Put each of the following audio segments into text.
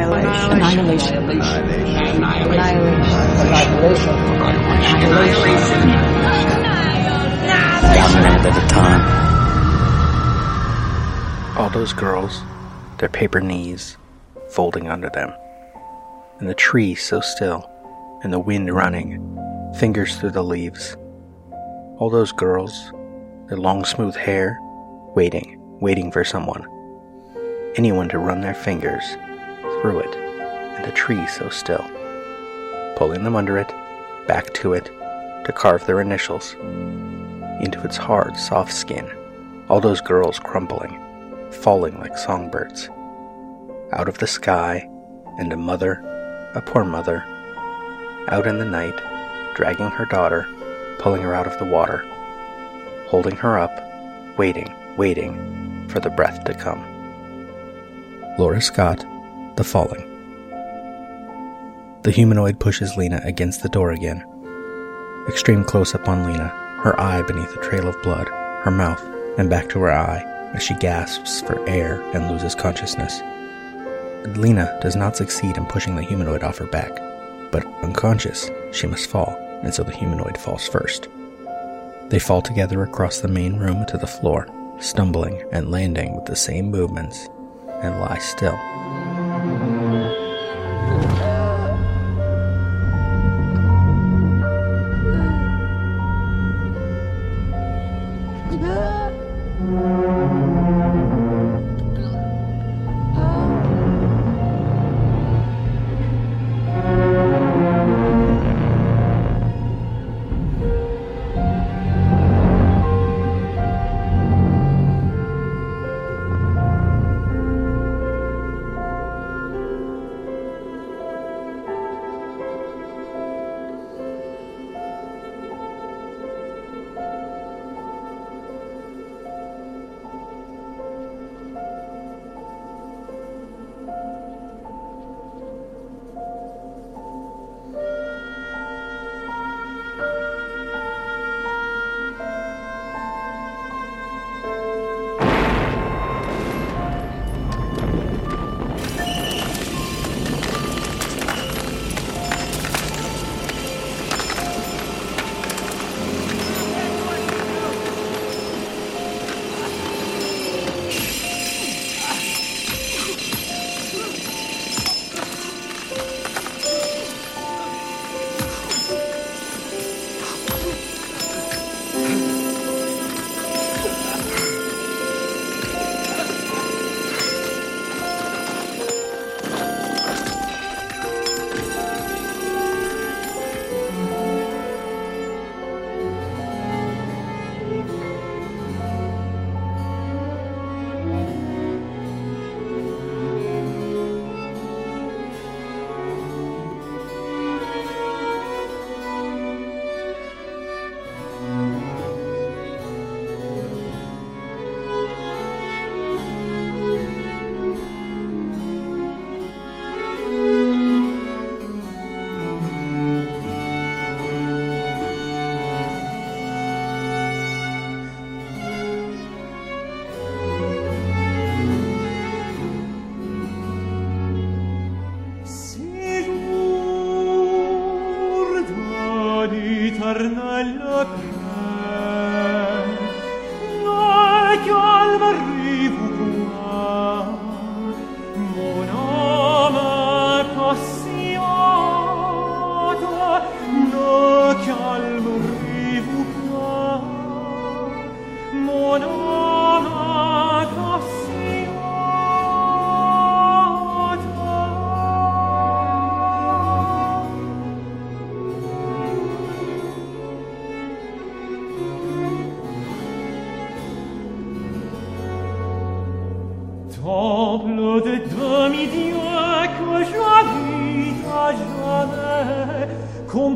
Annihilation. Annihilation. Annihilation. Annihilation. Annihilation. One minute at a time. All those girls, their paper knees folding under them, and the tree so still, and the wind running, fingers through the leaves. All those girls, their long smooth hair, waiting, waiting for someone, anyone to run their fingers through it, and the tree so still, pulling them under it, back to it, to carve their initials into its hard, soft skin. All those girls crumpling, falling like songbirds. Out of the sky, and a mother, a poor mother, out in the night, dragging her daughter, pulling her out of the water, holding her up, waiting, waiting for the breath to come. Laura Scott, The Falling. The humanoid pushes Lena against the door again. Extreme close up on Lena, her eye beneath a trail of blood, her mouth, and back to her eye as she gasps for air and loses consciousness. Lena does not succeed in pushing the humanoid off her back, but unconscious, she must fall, and so the humanoid falls first. They fall together across the main room to the floor, stumbling and landing with the same movements, and lie still.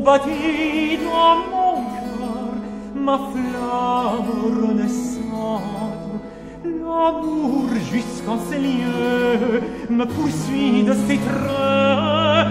Combattit dans mon cœur ma flamme renaissante. L'amour jusqu'en ces lieux me poursuit de ses traits,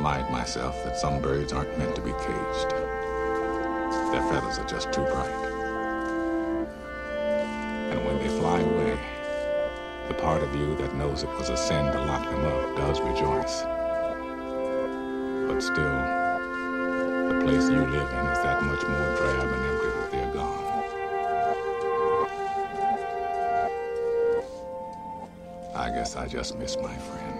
remind myself that some birds aren't meant to be caged. Their feathers are just too bright. And when they fly away, the part of you that knows it was a sin to lock them up does rejoice. But still, the place you live in is that much more drab and empty that they're gone. I guess I just miss my friend.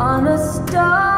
on a star.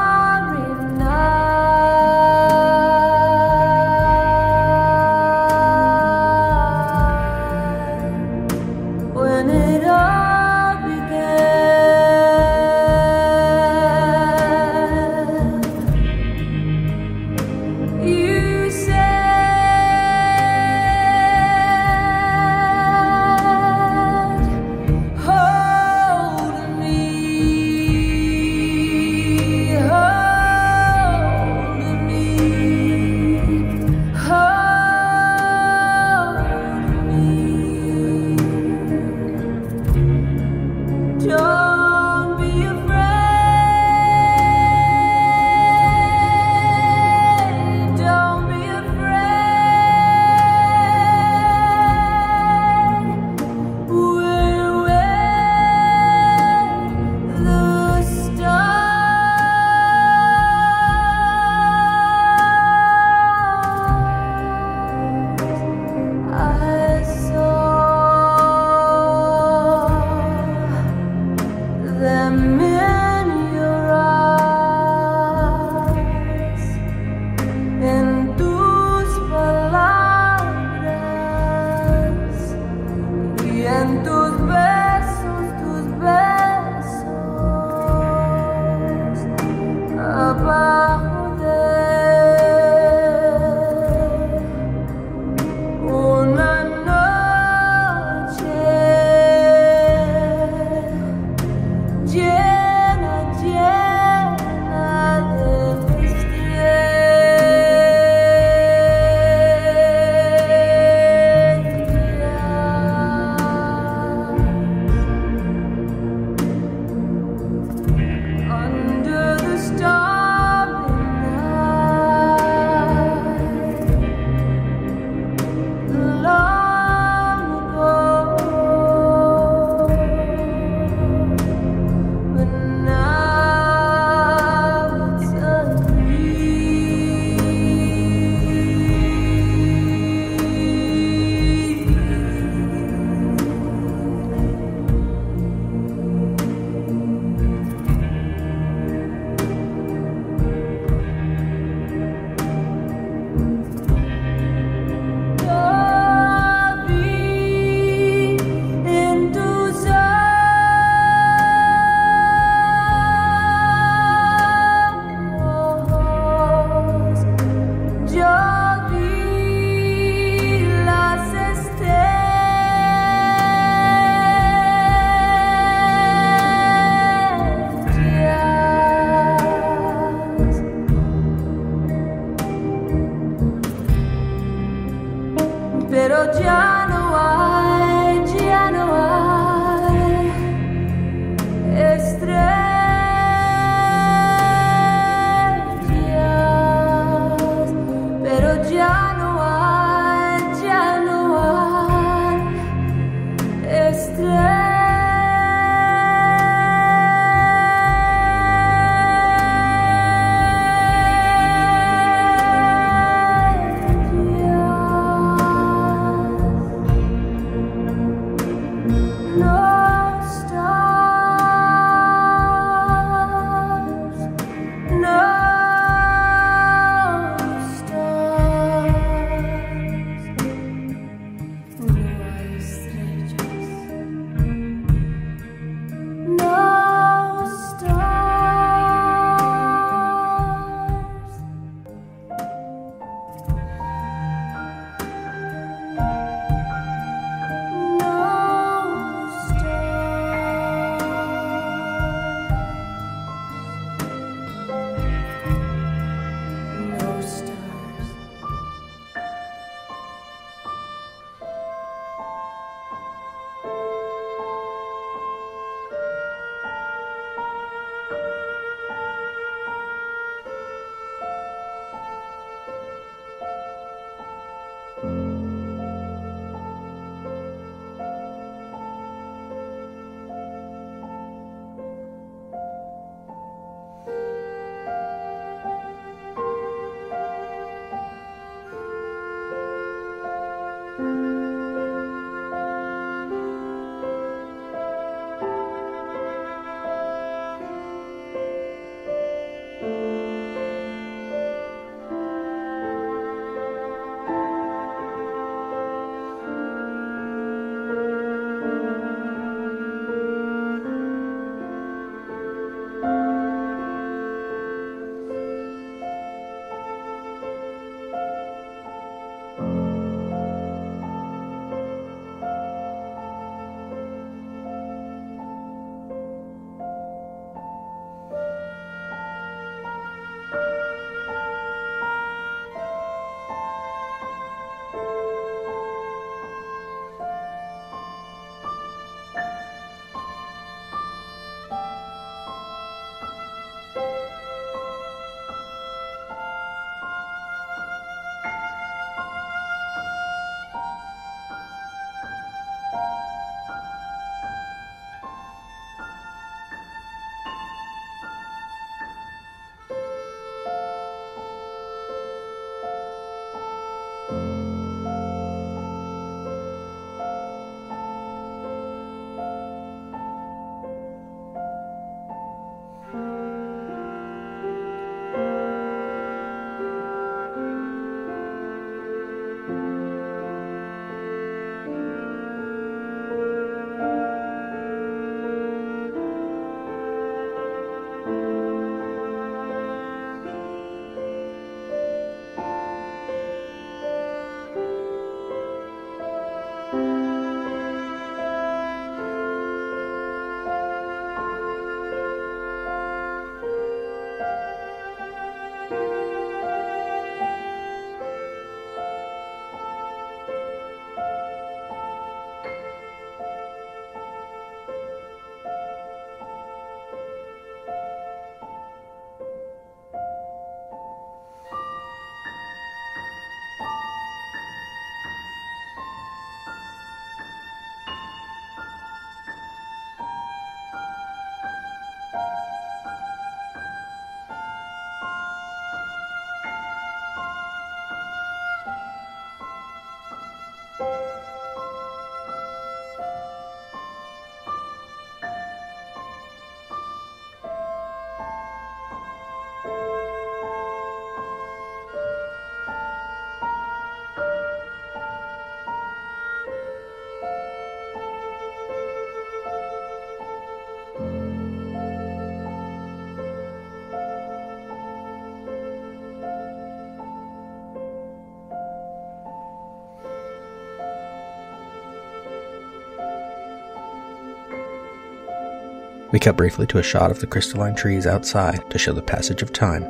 We cut briefly to a shot of the crystalline trees outside to show the passage of time.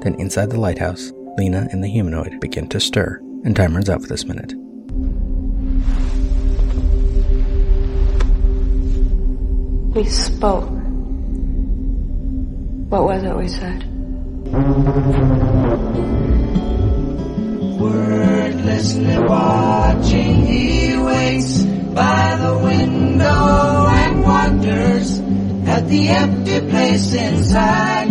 Then inside the lighthouse, Lena and the humanoid begin to stir, and time runs out for this minute. We spoke. What was it we said? Wordlessly watching, he waits by the window and wonders at the empty place inside.